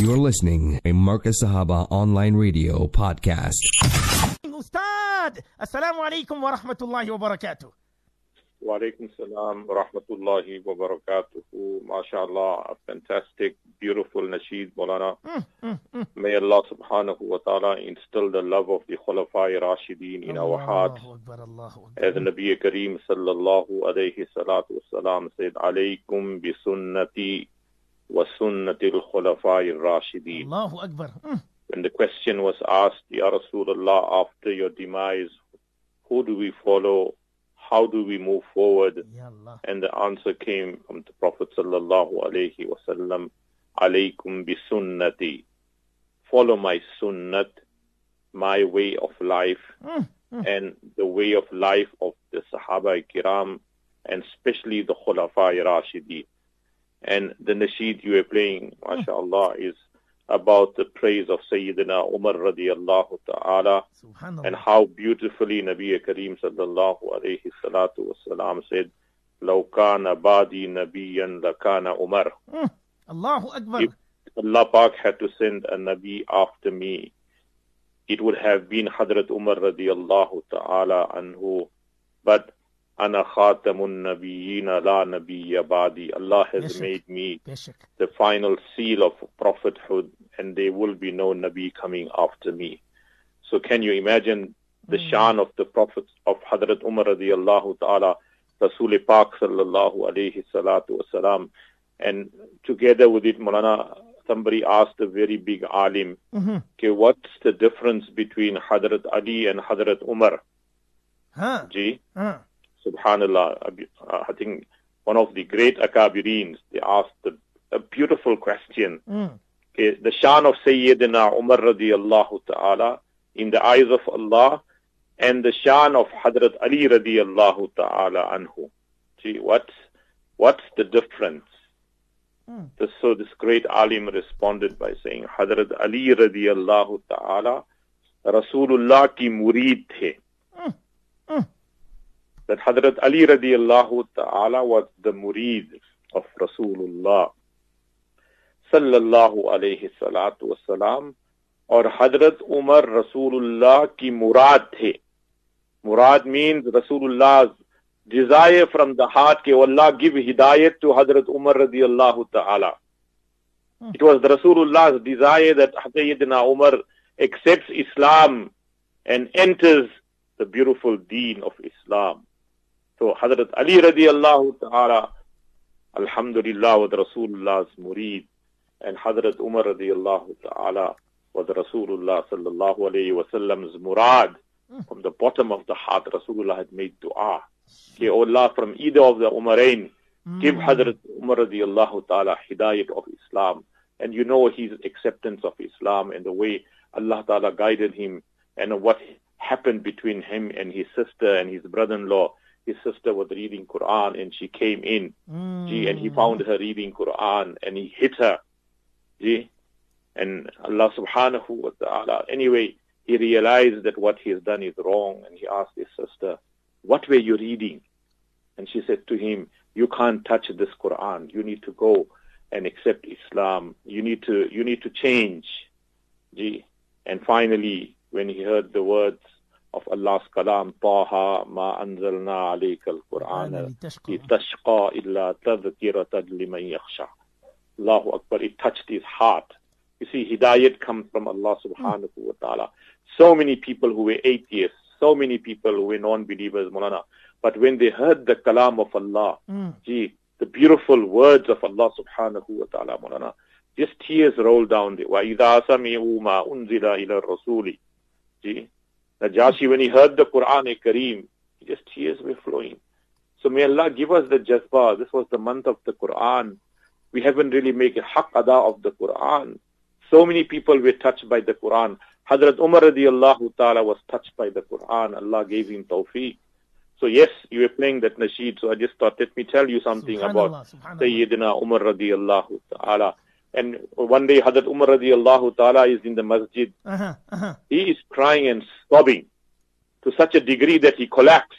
You're listening a Marcus Sahaba online radio podcast. Ustad, Assalamu alaikum wa rahmatullahi wa barakatuh. Walaikum salam wa rahmatullahi wa barakatuhu. MashaAllah, a fantastic, beautiful nasheed, Molana. Mm, mm, mm. May Allah subhanahu wa ta'ala instill the love of the Khulafai Rashideen in our hearts. Akbar, Allahu Akbar. As the Nabi Kareem sallallahu alayhi salatu wasalam said, Alaykum bi sunnati wa sunnati al-Khulafai Allahu Akbar. Mm. When the question was asked, Ya Rasulullah, after your demise, who do we follow? How do we move forward? And the answer came from the Prophet sallallahu alaihi wasallam, alaykum bi sunnati. Follow my sunnat, my way of life, Mm, and the way of life of the Sahaba kiram, and especially the Khulafa Rashidi. And the nasheed you are playing, mashallah, is about the praise of Sayyidina Umar radiallahu ta'ala and Subhanallah. how beautifully Nabi Kareem sallallahu alayhi salatu wasalam said, لو كان بعدي نبيا لكان عمر. Mm. Allahu Akbar. If Allah Pak had to send a Nabi after me, it would have been Hadrat Umar radiallahu ta'ala anhu. But Allah has made me yes, the final seal of prophethood and there will be no Nabi coming after me. So can you imagine the mm. shan of the Prophet of Hadrat Umar radiallahu ta'ala, Rasul Pak sallallahu. And together with it, Mulana, somebody asked a very big alim, mm-hmm. okay, what's the difference between Hadrat Ali and Hadrat Umar? Huh. Huh. Subhanallah, uh, I think one of the great akabirins, they asked a, a beautiful question. Mm. Okay, the shan of Sayyidina Umar radiallahu ta'ala in the eyes of Allah and the shan of Hadrat Ali radiallahu ta'ala anhu. See, what's, what's the difference? Hmm. This- So this great alim responded by saying, Hadrat Ali radiallahu ta'ala Rasulullah ki murid the. Mm Mm. That Hadrat Ali radiallahu ta'ala was the murid of Rasulullah sallallahu alayhi salatu wasalam और हजरत उमर रसूलुल्लाह की मुराद थे मुराद means Rasulullah's desire from the heart ke Allah give hidayat to Hazrat Umar radiallahu ta'ala. It was the Rasulullah's desire that Sayyidina Umar accepts Islam and enters the beautiful deen of Islam. So Hazrat Ali radiallahu ta'ala, Alhamdulillah was Rasulullah's murid and Hazrat Umar radiallahu ta'ala was Rasulullah sallallahu alayhi wa sallam's murad. From the bottom of the heart, Rasulullah had made dua. Okay, O Allah, from either of the Umarain, give hmm. Hazrat Umar radiallahu ta'ala hidayat of Islam. And you know his acceptance of Islam and the way Allah ta'ala guided him and what happened between him and his sister and his brother-in-law. His sister was reading Quran and she came in, gee, and he found hmm. her reading Quran and he hit her. Gee, and Allah subhanahu wa ta'ala, anyway, he realized that what he has done is wrong and he asked his sister, what were you reading? And she said to him, you can't touch this Quran. You need to go and accept Islam. You need to, you need to change. Gee. And finally, when he heard the words of Allah's kalam, Taha ma anzalna alayka al-Qur'ana لتشقى. litashqa illa tadhkiratan liman yakhsha. Allahu Akbar, it touched his heart. You see, hidayat comes from Allah subhanahu wa ta'ala. So many people who were atheists, so many people who were non-believers, Mulana. But when they heard the kalam of Allah, Mm. gee, the beautiful words of Allah subhanahu wa ta'ala, Mulana, just tears rolled down. there. وَإِذَا سَمِعُوا مَا أُنزِلَ إِلَى الرَّسُولِ Gee, Najashi, when he heard the Quran Kareem, he just tears were flowing. So may Allah give us the jazba. This was the month of the Quran. We haven't really made a haq ada of the Quran. So many people were touched by the Quran. Hazrat Umar radiallahu ta'ala was touched by the Quran. Allah gave him tawfiq. So yes, you were playing that nasheed. So I just thought, let me tell you something about. Sayyidina Umar radiallahu ta'ala. And one day Hazrat Umar radiallahu ta'ala is in the masjid. Uh-huh, uh-huh. He is crying and sobbing to such a degree that he collapsed.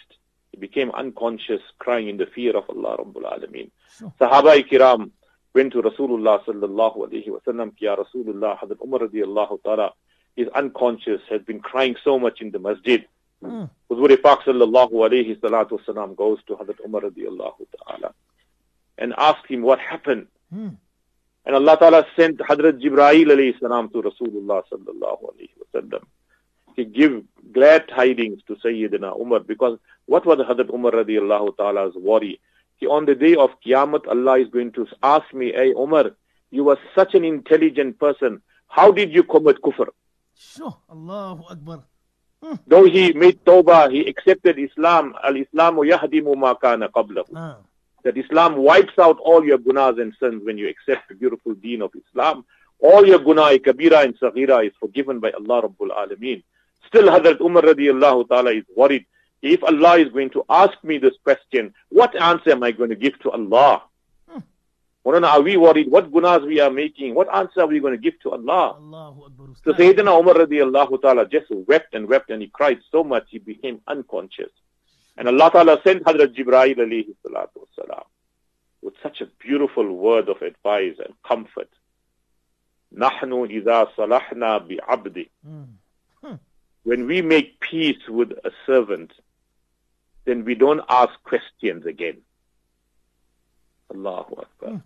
He became unconscious, crying in the fear of Allah Rabbul Alameen. Sure. Sahaba kiram, went to Rasulullah sallallahu alayhi wa sallam, Ya Rasulullah, Hadrat Umar radiallahu ta'ala is unconscious, has been crying so much in the masjid. Mm. Huzur Pak sallallahu alayhi salatu wasalam goes to Hadrat Umar radiallahu ta'ala and asks him what happened. Mm. And Allah Ta'ala sent Hadrat Jibreel alayhi salam to Rasulullah sallallahu alayhi wasallam. He give glad tidings to Sayyidina Umar because what was Hadrat Umar radiallahu ta'ala's worry? He, on the day of Qiyamah, Allah is going to ask me, hey Umar, you were such an intelligent person. How did you commit kufr? Sure. Allahu Akbar. Hmm. Though he made tawbah, he accepted Islam. Al-Islamu yahdimu ma kana qablahu. Ah. That Islam wipes out all your gunas and sins when you accept the beautiful deen of Islam. All your guna, kabira and saghira is forgiven by Allah Rabbul Alameen. Still Hazrat Umar radiallahu ta'ala is worried. If Allah is going to ask me this question, what answer am I going to give to Allah? Mulana, are we worried? What gunas we are making? What answer are we going to give to Allah? So Sayyidina Umar radiallahu ta'ala just wept and wept and he cried so much he became unconscious. And Allah ta'ala sent Hadrat Jibreel alayhi salatu wasalam with such a beautiful word of advice and comfort. نحن إذا صلحنا بعبد Mm. When we make peace with a servant, then we don't ask questions again. Allahu Akbar.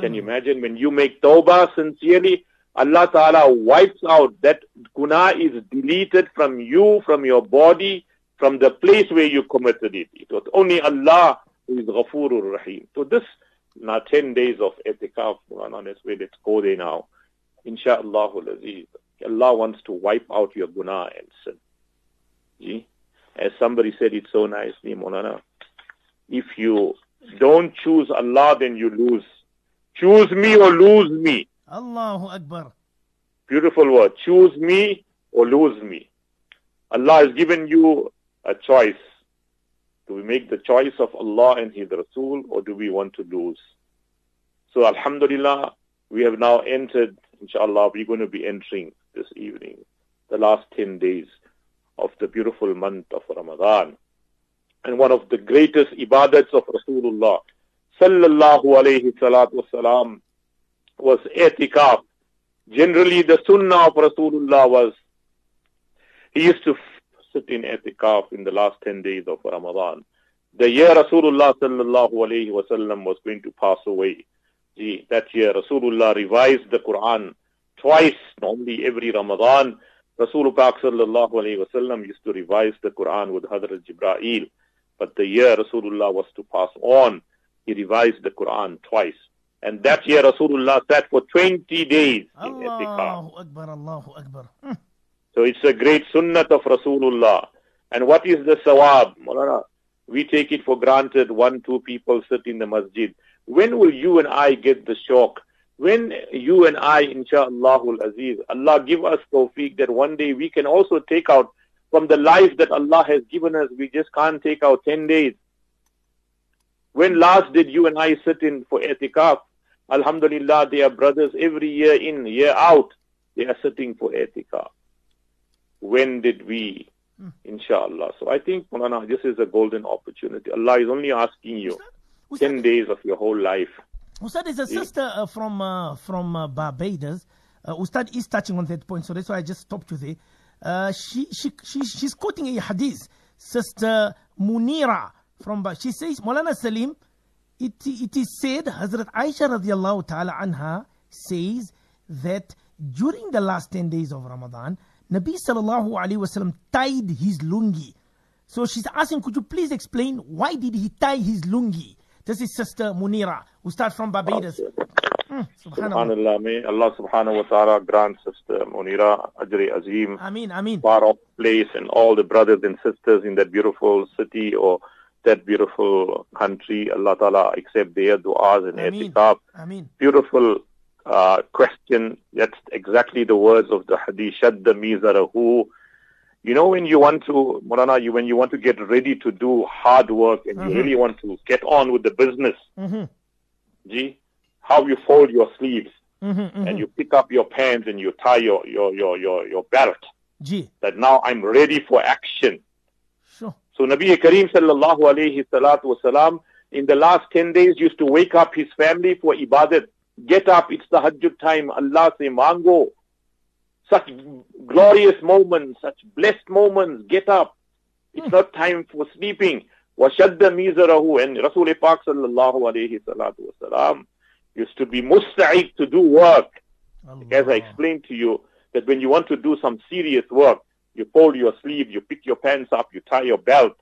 Can you Subhanallah. imagine when you make tawbah sincerely, Allah Ta'ala wipes out that guna is deleted from you, from your body, from the place where you committed it. It was only Allah who is Ghafoorur Rahim. So this, now 10 days of etikaf, let's go there now. Insha'Allah Aziz. Allah wants to wipe out your guna and sin. See? As somebody said it so nicely, Maulana, if you don't choose Allah, then you lose. Choose me or lose me. Allahu Akbar. Beautiful word. Choose me or lose me. Allah has given you a choice. Do we make the choice of Allah and His Rasul or do we want to lose? So Alhamdulillah, we have now entered, inshallah, we're going to be entering this evening, the last 10 days of the beautiful month of Ramadan. And one of the greatest ibadats of Rasulullah sallallahu alayhi salatu wasalam was i'tikaf. Generally, the sunnah of Rasulullah was he used to sit in i'tikaf in the last 10 days of Ramadan. The year Rasulullah sallallahu alayhi wasallam was going to pass away, gee, that year Rasulullah revised the Quran twice, normally every Ramadan. Rasulullah sallallahu alayhi wasallam used to revise the Quran with Hadrat Jibreel. But the year Rasulullah was to pass on, he revised the Quran twice. And that year Rasulullah sat for 20 days in i'tikaf. Allahu Akbar. Allahu Akbar. Hmm. So it's a great sunnat of Rasulullah. And what is the sawab? We take it for granted one, two people sit in the masjid. When will you and I get the shock? When you and I, insha'Allah aziz, Allah give us tawfiq that one day we can also take out from the life that Allah has given us. We just can't take out 10 days. When last did you and I sit in for etikaf? Alhamdulillah, they are brothers every year in, year out. They are sitting for etikaf when did we? Inshallah. So i think Mulana, this is a golden opportunity. Allah is only asking you 10 days of your whole life. Ustad is a sister uh, from uh, from uh, Barbados. Uh, Ustad is touching on that point, so that's why I just stopped you there. Uh, she, she, she, she's quoting a hadith. Sister Munira from Ba- she says, Molana Salim, it, it is said, Hazrat Aisha radiallahu ta'ala anha says that during the last 10 days of Ramadan, Nabi sallallahu alayhi wasallam tied his lungi. So she's asking, could you please explain why did he tie his lungi? This is Sister Munira, who starts from Barbados. Mm, Subhanallah. may allah subhanahu wa ta'ala grant sister munira ajri azim Ameen, Ameen. far off place and all the brothers and sisters in that beautiful city or that beautiful country allah ta'ala accept their du'as and Ameen. itikaf Ameen. beautiful uh, question. That's exactly the words of the hadith. Shadda mizarahu. You know when you want to, Maulana, you when you want to get ready to do hard work and you really want to get on with the business, Mm-hmm. gee, how you fold your sleeves Mm-hmm. and you pick up your pants and you tie your your your your, your belt. Gee, That now I'm ready for action. sure. So Nabi Kareem sallallahu alayhi salatu wasalam in the last 10 days used to wake up his family for ibadat. get up, it's the Hajjud time, Allah say mango. Such glorious moments, such blessed moments, get up. It's not time for sleeping. وَشَدَّ مِيزَرَهُ And Rasul Pak sallallahu alayhi salatu wasalam used to be musta'id to do work. As I explained to you, that when you want to do some serious work, you fold your sleeve, you pick your pants up, you tie your belt.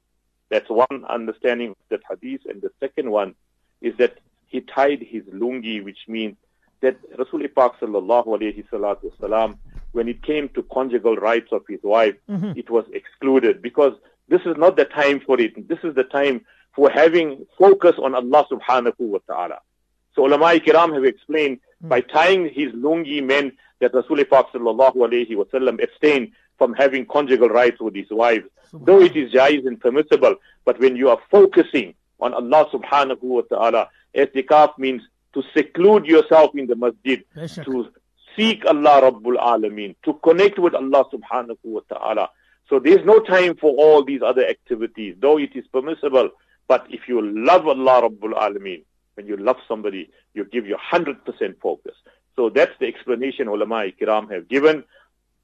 That's one understanding of that hadith. And the second one is that he tied his lungi, which means that Rasul Pak sallallahu alayhi salatu wasalam, when it came to conjugal rights of his wife, mm-hmm. it was excluded because this is not the time for it. This is the time for having focus on Allah subhanahu wa ta'ala. So ulama kiram have explained mm. by tying his lungi meant that Rasul Pak sallallahu alayhi wa sallam abstained from having conjugal rights with his wives. Though it is jais and permissible, but when you are focusing on Allah subhanahu wa ta'ala, i'tikaf means to seclude yourself in the masjid, to seek Allah Rabbul Alameen, to connect with Allah subhanahu wa ta'ala. So there's no time for all these other activities, though it is permissible. But if you love Allah Rabbul Alameen, when you love somebody, you give your 100% focus. So that's the explanation ulama kiram have given.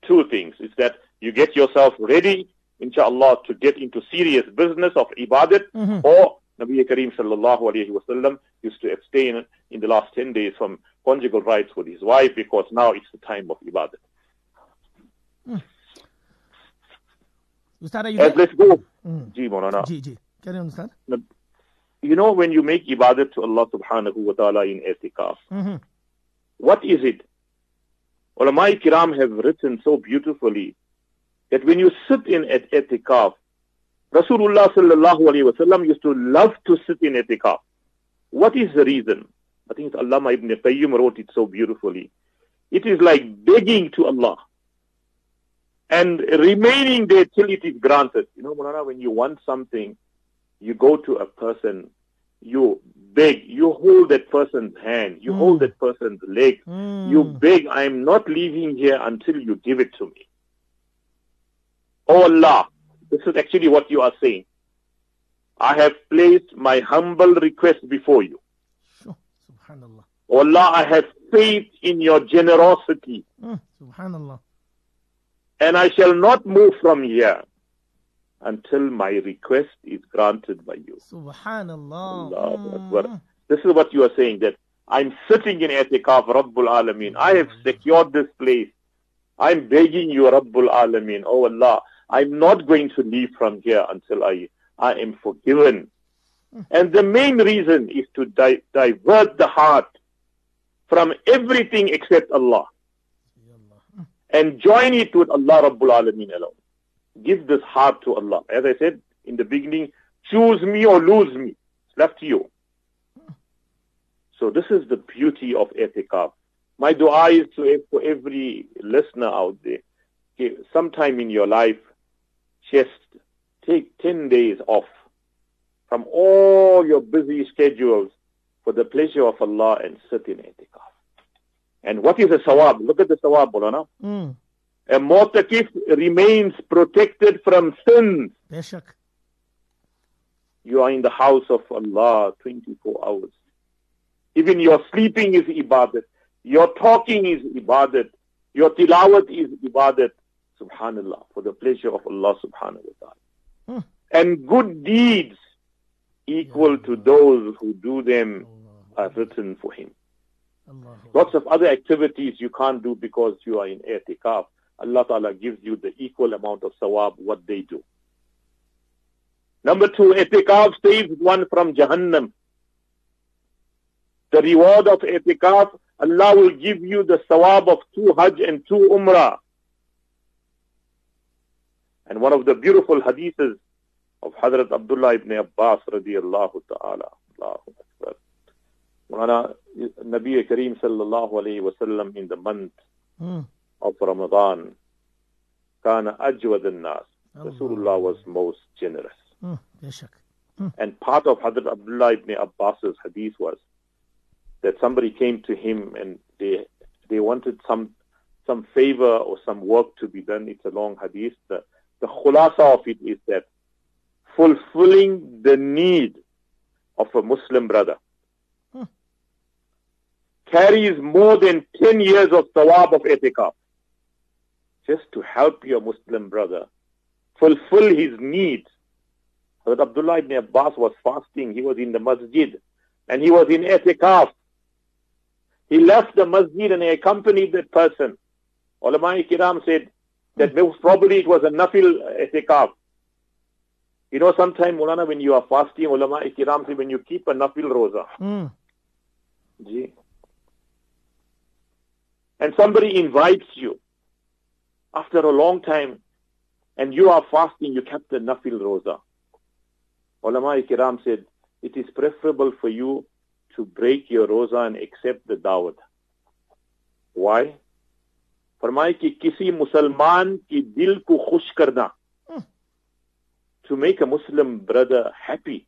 Two things. Is that you get yourself ready, inshallah, to get into serious business of ibadat, mm-hmm. or Nabi Kareem sallallahu alayhi wasallam used to abstain in the last 10 days from conjugal rights with his wife because now it's the time of ibadat. Ustad, are you As let's go. Ji, Maulana. Ji, ji. Carry on, Ustad. You know, when you make ibadat to Allah subhanahu wa ta'ala in itikaf, Mhm. what is it? Ulama kiram have written so beautifully that when you sit in at itikaf, Rasulullah sallallahu alayhi wasallam used to love to sit in itikaf. What is the reason? I think it's Allama ibn Qayyim wrote it so beautifully. It is like begging to Allah and remaining there till it is granted. You know, Mulana, when you want something, you go to a person, you beg, you hold that person's hand, you hmm. hold that person's leg, hmm. you beg, I'm not leaving here until you give it to me. Oh Allah, this is actually what you are saying. I have placed my humble request before you. Sure. Subhanallah. Allah, I have faith in your generosity Mm, Subhanallah. and I shall not move from here until my request is granted by you. Subhanallah. Mm. This is what you are saying that I'm sitting in Etikaf, Rabbul Alameen. I have secured this place. I'm begging you, Rabbul Alameen. Oh Allah, I'm not going to leave from here until I, I am forgiven. Hmm. And the main reason is to di- divert the heart from everything except Allah hmm. and join it with Allah Rabbul Alameen alone. Give this heart to Allah. As I said in the beginning, choose me or lose me. It's left to you. So this is the beauty of etikaf. My dua is to for every listener out there. Sometime in your life, just take 10 days off from all your busy schedules for the pleasure of Allah and sit in etikaf. And what is a sawab? Look at the sawab, Maulana. Mm. A mu'takif remains protected from sins. Bashak. You are in the house of Allah 24 hours. Even your sleeping is ibadat. Your talking is ibadat. Your tilawat is ibadat. Subhanallah. For the pleasure of Allah subhanahu wa ta'ala. Hmm. And good deeds equal to those who do them are written for him. Allah. Lots of other activities you can't do because you are in i'tikaf. Allah Ta'ala gives you the equal amount of sawab what they do. Number two, i'tikaf saves one from Jahannam. The reward of i'tikaf, Allah will give you the sawab of two hajj and two umrah. And one of the beautiful hadiths of Hazrat Abdullah ibn Abbas radiallahu ta'ala. Allahu Akbar. Nabi Kareem sallallahu alayhi wasallam in the month Mm. of Ramadan, kana ajwad nas. Rasulullah was most generous. Mm. Bashak. And part of Hazrat Abdullah ibn Abbas's hadith was that somebody came to him and they they wanted some some favor or some work to be done. It's a long hadith. The, the khulasa of it is that fulfilling the need of a Muslim brother hmm. carries more than 10 years of sawab of etikaf. Just to help your Muslim brother fulfill his needs. Hazrat Abdullah ibn Abbas was fasting. He was in the masjid and he was in etikaf. He left the masjid and he accompanied that person. Ulama kiram said that most probably it was a nafil etikaf. You know, sometimes, Mulana, when you are fasting, ulama kiram say when you keep a nafil roza. Mm. Ji. And somebody invites you after a long time and you are fasting, you kept the nafil roza. Ulama kiram said, it is preferable for you to break your roza and accept the dawat. Why? फरमाए कि किसी मुसलमान की दिल को खुश करना to make a Muslim brother happy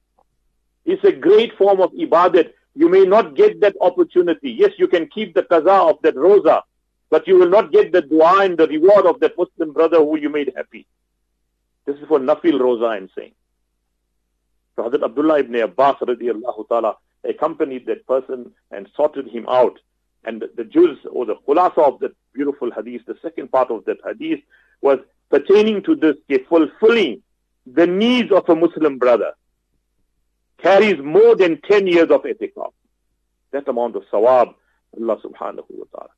is a great form of ibadat. You may not get that opportunity. Yes, you can keep the qaza of that roza, but you will not get the dua and the reward of that Muslim brother who you made happy. This is for nafil roza, I'm saying. So Hazrat Abdullah ibn Abbas radiallahu ta'ala accompanied that person and sorted him out. And the, the Jews or the khulasa of that beautiful hadith, the second part of that hadith was pertaining to this, fulfilling the needs of a Muslim brother carries more than 10 years of itikaf. That amount of sawab, Allah subhanahu wa ta'ala.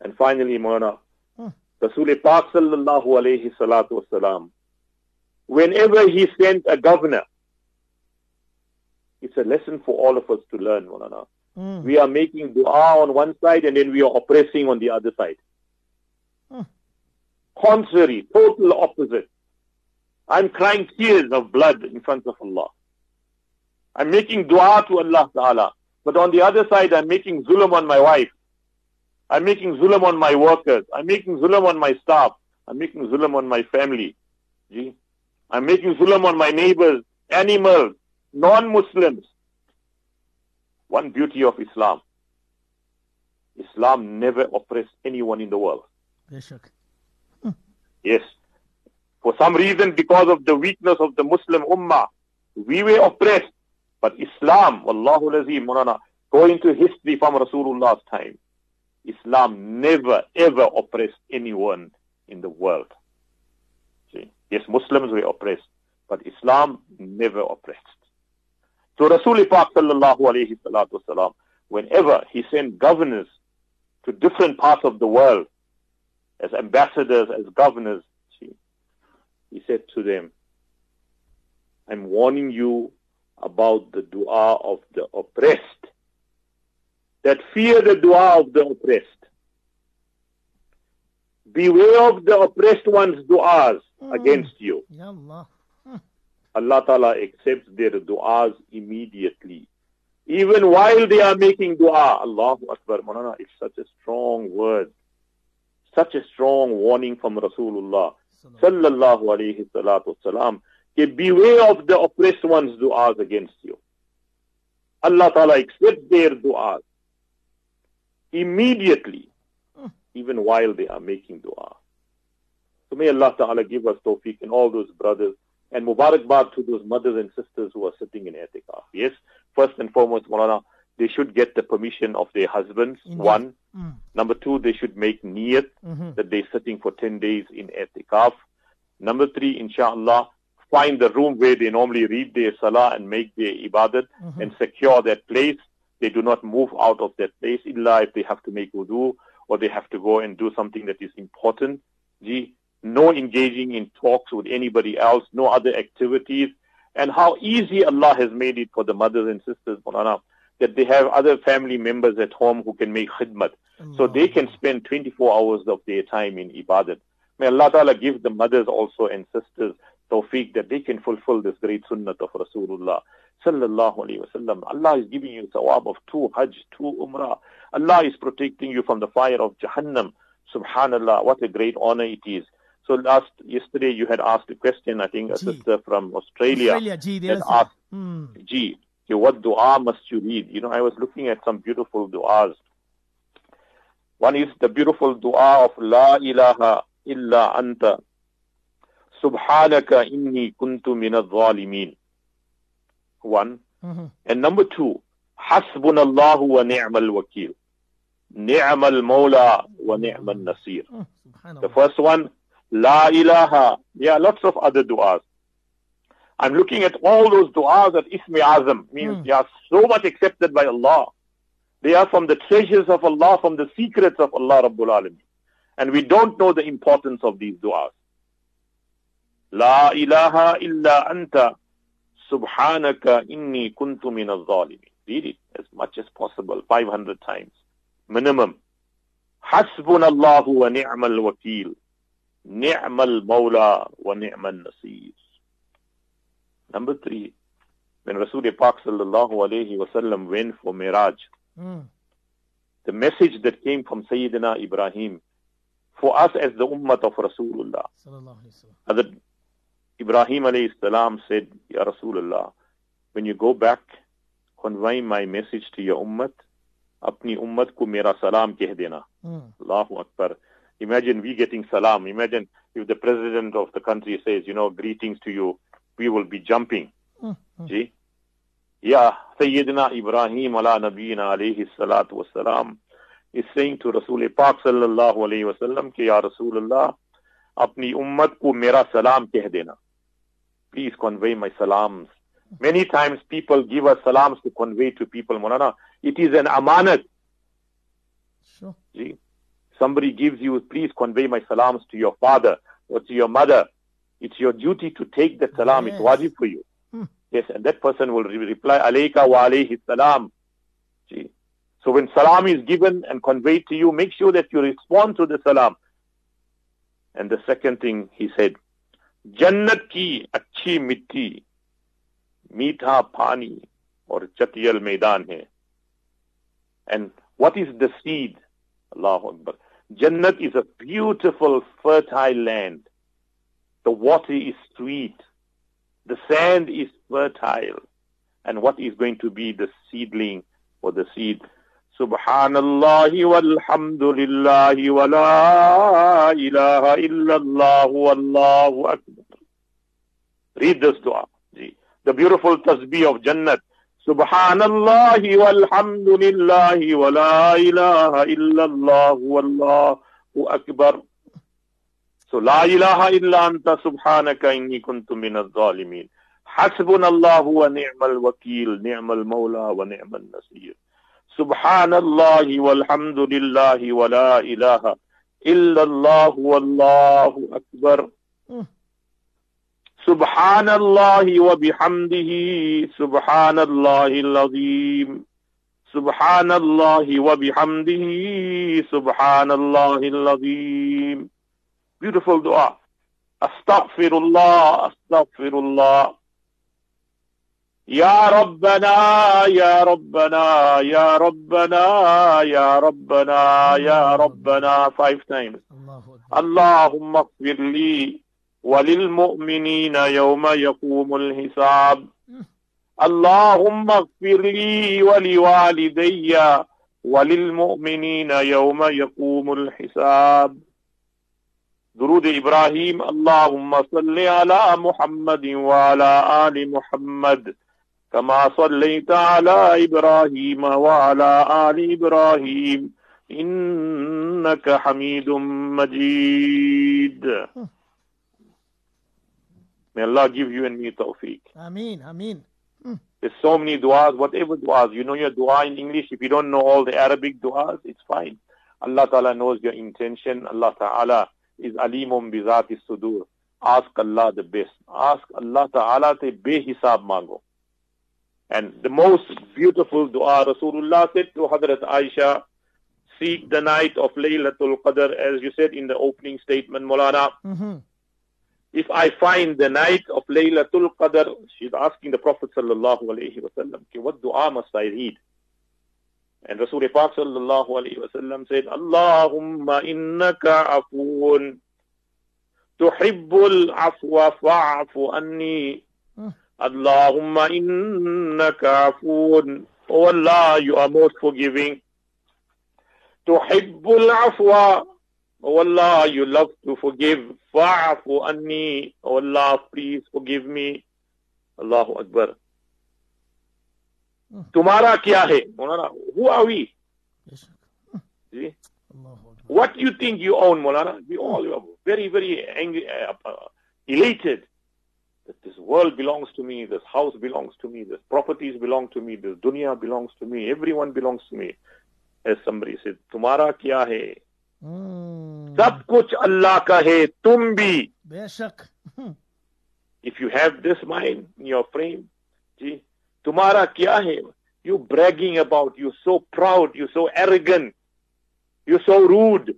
And finally, Mawlana, Hmm. Rasul Pak sallallahu alayhi salatu wasalam, whenever he sent a governor, it's a lesson for all of us to learn, Mawlana. Mm. We are making dua on one side and then we are oppressing on the other side. Hmm. Contrary, total opposite. I'm crying tears of blood in front of Allah. I'm making dua to Allah Ta'ala. But on the other side, I'm making zulm on my wife. I'm making zulm on my workers. I'm making zulm on my staff. I'm making zulm on my family. Gee. I'm making zulm on my neighbors, animals, non-Muslims. One beauty of Islam. Islam never oppressed anyone in the world. Yes. For some reason, because of the weakness of the Muslim Ummah, we were oppressed. But Islam, Wallahu Lazim, Maulana, go into history from Rasulullah's time. Islam never ever oppressed anyone in the world. See? Yes, Muslims were oppressed, but Islam never oppressed. So Rasul Pak sallallahu alayhi salatu wasalam, whenever he sent governors to different parts of the world, as ambassadors, as governors, he said to them, I'm warning you about the dua of the oppressed, that fear the dua of the oppressed. Beware of the oppressed one's du'as ah. against you. Allah. Ta'ala accepts their du'as immediately. Even while they are making dua, Allahu Akbar, Maulana, it's such a strong word. Such a strong warning from Rasulullah sallallahu salatu wasalam. that Beware of the oppressed one's du'as against you. Allah Ta'ala accepts their du'as immediately, even while they are making dua. So may Allah Ta'ala give us tawfiq and all those brothers and Mubarakbad to those mothers and sisters who are sitting in itikaf. Yes, first and foremost, Maulana, they should get the permission of their husbands, Indeed. one. Mm. Number two, they should make niyat Mhm. that they're sitting for 10 days in itikaf. Number three, inshallah, find the room where they normally read their salah and make their ibadat Mhm. and secure that place. They do not move out of that place illa if they have to make wudu or they have to go and do something that is important. Gee, no engaging in talks with anybody else, no other activities. And how easy Allah has made it for the mothers and sisters, Mulana, that they have other family members at home who can make khidmat. So they can spend 24 hours of their time in ibadat. May Allah Ta'ala give the mothers also and sisters tawfiq that they can fulfill this great sunnah of Rasulullah sallallahu alayhi wasallam. Allah is giving you sawab of two hajj, two umrah. Allah is protecting you from the fire of Jahannam. Subhanallah, what a great honor it is. So last yesterday you had asked a question, I think a G. sister from Australia, Australia G, had asked, hmm. G, okay, what dua must you read? You know, I was looking at some beautiful duas. One is the beautiful dua of La ilaha illa anta subhanaka inni kuntu minadh zalimin. One. Mm-hmm. And number two, hasbunallahu wa ni'mal wakil. Ni'mal mawla wa ni'mal nasir. The first one, La ilaha. There are lots of other du'as. I'm looking at all those du'as that Ismi Azam means mm. they are so much accepted by Allah. They are from the treasures of Allah, from the secrets of Allah Rabbul Alameen. And we don't know the importance of these du'as. La ilaha illa anta subhanaka inni kuntu minaz. Read it as much as possible, 500 times, minimum. Hasbunallahu wa ni'mal wakil. نعم المولى ونعم النصير Number three, when Rasul Pak sallallahu alayhi wasallam went for Miraj, Mm, the message that came from Sayyidina Ibrahim for us as the ummah of Rasulullah. sallallahu alayhi wa sallam. Hazrat Ibrahim alayhi salam said, Ya Rasulullah, when you go back, convey my message to your ummah, अपनी उम्मत को मेरा सलाम कह देना Mm, Allahu Akbar. Imagine we getting salam. Imagine if the president of the country says, you know, greetings to you, we will be jumping. Mm-hmm. See? Yeah, Sayyidina Ibrahim ala nabiyina alayhi salatu wasalam is saying to Rasul Pak sallallahu alayhi wasallam ki ya Rasulullah, apni ummat ko mera salam keh dena. Please convey my salams. Many times people give us salams to convey to people, Maulana. It is an amanat. Sure. See? somebody gives you, please convey my salams to your father or to your mother. It's your duty to take the salam. Yes. It's wajib for you. Hmm. Yes, and that person will re- reply, alayka wa alayhi salam. See? So when salam is given and conveyed to you, make sure that you respond to the salam. And the second thing he said, Jannat ki achhi mitti, meetha pani or chatiyal maidan hai. And what is the seed? Allahu Akbar. Jannat is a beautiful fertile land. The water is sweet. The sand is fertile. And what is going to be the seedling or the seed? Subhanallah walhamdulillah wa la ilaha illallah wallahu akbar. Read this dua. The beautiful tasbih of Jannat Subhanallah walhamdulillah wa la ilaha illallah wallahu akbar so la ilaha illa anta subhanaka inni kuntu min al-zalimin hasbunallahu wa ni'mal wakil ni'mal mawla wa ni'mal nasir Subhanallah walhamdulillah wa la ilaha illallah wallahu akbar Mm. سبحان الله وبحمده سبحان الله العظيم سبحان الله وبحمده سبحان الله العظيم. Beautiful dua. استغفر الله استغفر الله يا ربنا يا ربنا يا ربنا يا ربنا يا ربنا. Five times. اللهم اغفر لي. وللمؤمنين يوم يقوم الحساب. اللهم اغفر لي ولوالدي وللمؤمنين يوم يقوم الحساب. درود إبراهيم. اللهم صل على محمد وعلى آل محمد كما صليت على إبراهيم وعلى آل إبراهيم إنك حميد مجيد. May Allah give you and me tawfiq. Ameen, Ameen. There's so many du'as, whatever du'as. You know your dua in English. If you don't know all the Arabic du'as, it's fine. Allah Ta'ala knows your intention. Allah Ta'ala is alimum bizati sudur. Ask Allah the best. Ask Allah Ta'ala te behisab mango. And the most beautiful dua, Rasulullah said to Hadrat Aisha, seek the night of Laylatul Qadr, as you said in the opening statement, Molana. Mm-hmm. If I find the night of Laylatul Qadr, she's asking the Prophet sallallahu alaihi wasallam, okay, what dua must I read? And Rasul Pak sallallahu alaihi wasallam said, Allahumma innaka afoon tuhibbul afwa fa'afu anni. Hmm. Allahumma innaka afoon. Oh Allah, you are most forgiving. Tuhibbul afwa. Oh Allah, you love to forgive. Fa'afu anni. Oh Allah, please forgive me. Allahu Akbar. Tumara kya hai? Who are we? Yes. Hmm. See? What you think you own, Molana? We all are very, very angry, uh, uh, elated that this world belongs to me, this house belongs to me, this properties belong to me, this dunya belongs to me, everyone belongs to me. As somebody said, Tumara kya hai? सब कुछ अल्लाह का है तुम भी। बेशक। If you have this mind your frame जी तुम्हारा क्या है? You bragging about you so proud you so arrogant you so rude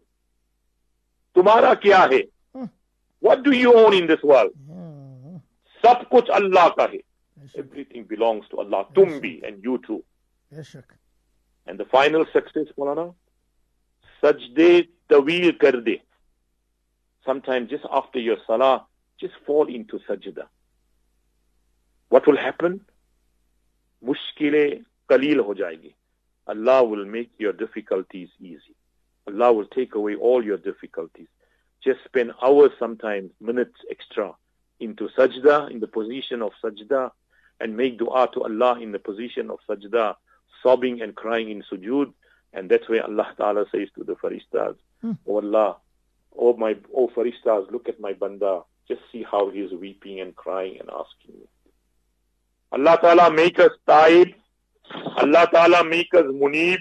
तुम्हारा क्या है? What do you own in this world सब कुछ अल्लाह का है। एवरीथिंग बिलोंग्स टू अल्लाह तुम भी and you too and the final success Maulana sajde tawil kar de. Sometime just after your salah, just fall into sajda. What will happen? Mushkile qaleel ho jayegi. Allah will make your difficulties easy. Allah will take away all your difficulties. Just spend hours sometimes, minutes extra into sajda, in the position of sajda, and make dua to Allah in the position of sajda, sobbing and crying in sujood. And that's why Allah Ta'ala says to the Faristas, mm. Oh Allah, oh my oh Faristas, look at my Banda. Just see how he is weeping and crying and asking me. Allah Ta'ala make us taib. Allah Ta'ala make us munib.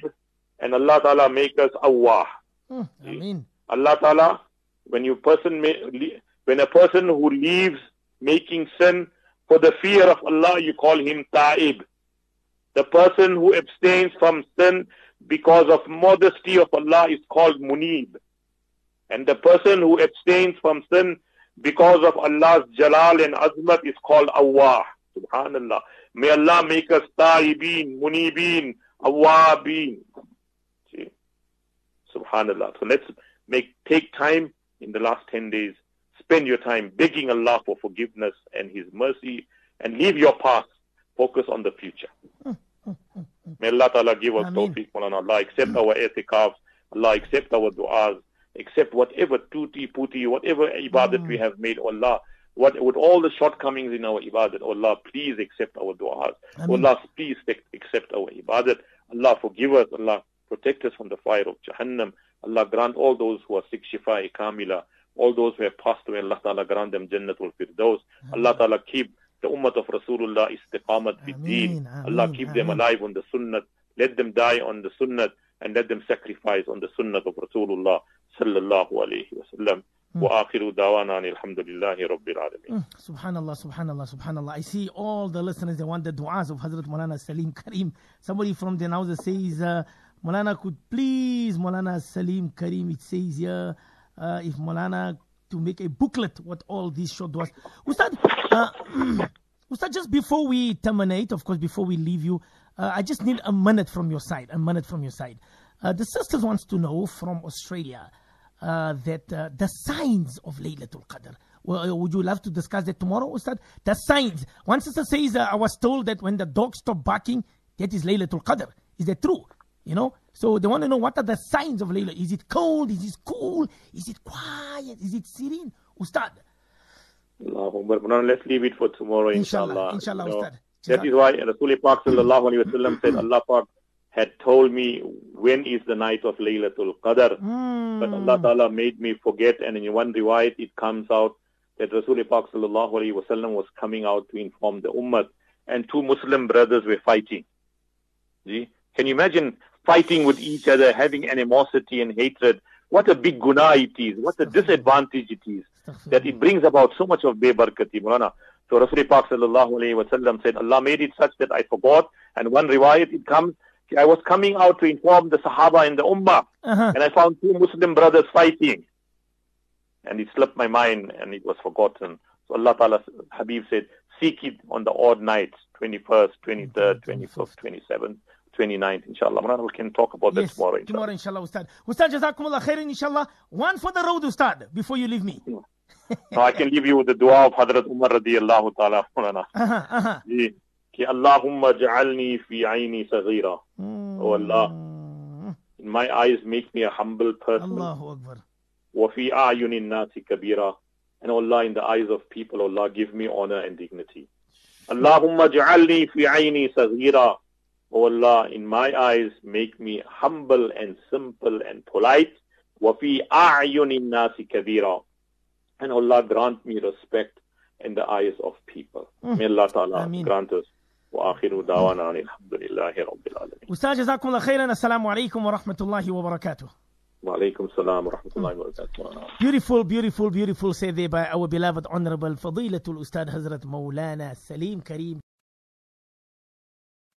And Allah Ta'ala make us awah. Mm, Allah Ta'ala, when you person when a person who leaves making sin for the fear of Allah, you call him ta'ib. The person who abstains from sin because of modesty of Allah is called munib. And the person who abstains from sin because of Allah's jalal and azmat is called awwah. Subhanallah. May Allah make us ta'ibin, munibin, awwabin. Subhanallah. So let's make take time in the last 10 days. Spend your time begging Allah for forgiveness and His mercy and leave your past. Focus on the future. Hmm, hmm, hmm. May Allah Ta'ala give us tawfiq, Mawlana. Allah accept our itikafs. Allah accept our du'as. Accept whatever tuti puti, whatever ibadat we have made. Allah, what, with all the shortcomings in our ibadat, Allah, please accept our du'as. Allah, please accept our ibadat. Allah, forgive us. Allah, protect us from the fire of Jahannam. Allah, grant all those who are sick, shifa kamila. All those who have passed away, Allah Ta'ala grant them Jannatul Firdaus. Allah Ta'ala keep the ummah of Rasulullah istiqamat fi deen. Ameen, Allah ameen, keep them ameen. alive on the sunnah. Let them die on the sunnah and let them sacrifice on the sunnah of Rasulullah sallallahu alayhi wa sallam. وآخر دعوانا أن الحمد لله رب العالمين. Mm, Subhanallah, subhanallah, subhanallah. I see all the listeners, they want the du'as of Hazrat Maulana Salim Karim. Somebody from the Nauza says, uh, Maulana could please, Maulana Salim Karim, it says here, uh, if Maulana to make a booklet what all these short du'as. Ustad, uh, Ustad, just before we terminate, of course, before we leave you, uh, I just need a minute from your side, a minute from your side. Uh, the sisters wants to know from Australia uh, that uh, the signs of Laylatul Qadr. Well, uh, would you love to discuss that tomorrow, Ustad? The signs. One sister says, uh, I was told that when the dog stopped barking, that is Laylatul Qadr. Is that true? You know? So they want to know what are the signs of Layla. Is it cold? Is it cool? Is it quiet? Is it serene? Ustad. Akbar. Maulana, Let's leave it for tomorrow, Inshallah, inshallah. inshallah, You know, Ustad. That is why Rasul Pak sallallahu alayhi wa sallam said, Allah Pak had told me when is the night of Laylatul Qadr. Hmm. But Allah Ta'ala made me forget and in one riwayat it comes out that Rasul Pak sallallahu alayhi wa sallam was coming out to inform the ummah and two Muslim brothers were fighting. See? Can you imagine fighting with each other, having animosity and hatred? What a big guna it is. What a disadvantage it is that it brings about so much of bebarkati, Maulana. So Rasul Pak sallallahu alayhi wa said, Allah made it such that I forgot. And one riwayat it comes, I was coming out to inform the Sahaba and the Ummah, Uh-huh. and I found two Muslim brothers fighting. And it slipped my mind and it was forgotten. So Allah Ta'ala, Habib said, seek it on the odd nights, 21st, 23rd, 25th, 27th, 29th, inshallah. Murana, we can talk about that Yes, tomorrow, inshallah. tomorrow, inshallah, Ustad. Ustad, Jazakumullah khairan, inshallah. One for the road, Ustad, before you leave me. Now I can leave you with the dua of Hadrat Umar radiallahu ta'ala, Murana. Uh-huh, uh-huh. जी कि अल्लाहुम्मा जअलनी फी आईनी सगीरा Oh Allah. Mm. in my eyes make me a humble person Allahu Akbar. وفي أعين الناس كبيرا and oh Allah in the eyes of people oh Allah give me honor and dignity اللهم اجعلني في عيني صغيرا O Allah, in my eyes, make me humble and simple and polite. وَفِي أَعْيُنِ النَّاسِ كَبِيرًا And Allah grant me respect in the eyes of people. Mm. May Allah Ta'ala Ameen. grant us. وآخر دعوانا عن الحمد لله رب العالمين. أستاذ جزاكم الله خيرا السلام عليكم ورحمة الله وبركاته. Walaikum salam wa Beautiful, beautiful, beautiful say there by our beloved Honorable Fadilatul Ustad Hazrat Maulana Salim Karim.